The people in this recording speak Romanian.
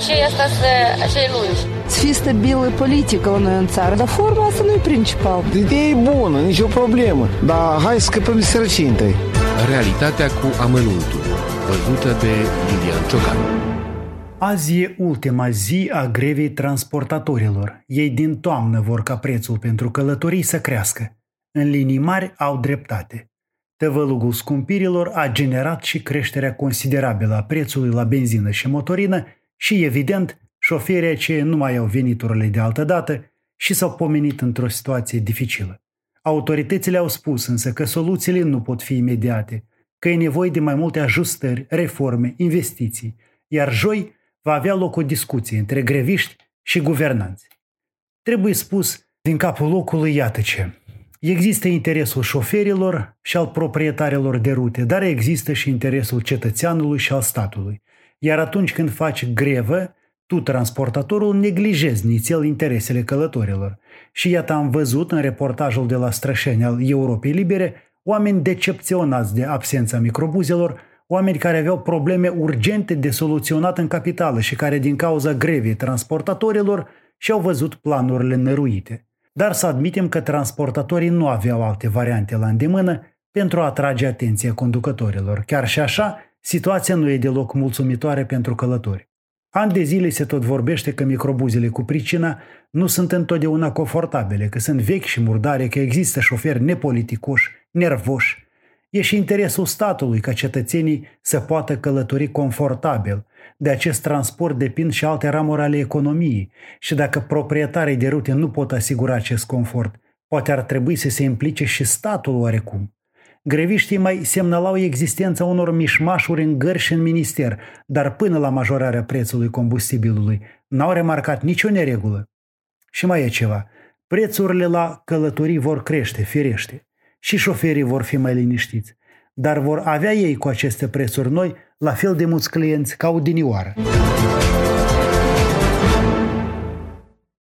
aceea asta să, acei lungi. Să fie stabilă politică la noi în țară, dar forma asta nu e principal. Ideea e bună, nicio problemă, dar hai să scăpăm de sărăcintei. Realitatea cu amănuntul, văzută de Lilian Ciocan. Azi e ultima zi a grevei transportatorilor. Ei din toamnă vor ca prețul pentru călătorii să crească. În linii mari au dreptate. Tăvălugul scumpirilor a generat și creșterea considerabilă a prețului la benzină și motorină și, evident, șoferii aceia nu mai au veniturile de altă dată și s-au pomenit într-o situație dificilă. Autoritățile au spus însă că soluțiile nu pot fi imediate, că e nevoie de mai multe ajustări, reforme, investiții, iar joi va avea loc o discuție între greviști și guvernanți. Trebuie spus din capul locului iată ce. Există interesul șoferilor și al proprietarilor de rute, dar există și interesul cetățeanului și al statului. Iar atunci când faci grevă, tu, transportatorul, neglijezi nițel interesele călătorilor. Și iată am văzut în reportajul de la Strășeni al Europei Libere oameni decepționați de absența microbuzelor, oameni care aveau probleme urgente de soluționat în capitală și care din cauza grevei transportatorilor și-au văzut planurile năruite. Dar să admitem că transportatorii nu aveau alte variante la îndemână pentru a atrage atenția conducătorilor. Chiar și așa, situația nu e deloc mulțumitoare pentru călători. An de zile se tot vorbește că microbuzele cu pricina nu sunt întotdeauna confortabile, că sunt vechi și murdare, că există șoferi nepoliticoși, nervoși. E și interesul statului ca cetățenii să poată călători confortabil. De acest transport depind și alte ramuri ale economiei și dacă proprietarii de rute nu pot asigura acest confort, poate ar trebui să se implice și statul oarecum. Greviștii mai semnalau existența unor mișmașuri în gări și în minister, dar până la majorarea prețului combustibilului n-au remarcat nicio neregulă. Și mai e ceva. Prețurile la călătorii vor crește, firește. Și șoferii vor fi mai liniștiți. Dar vor avea ei cu aceste prețuri noi la fel de mulți clienți ca odinioară.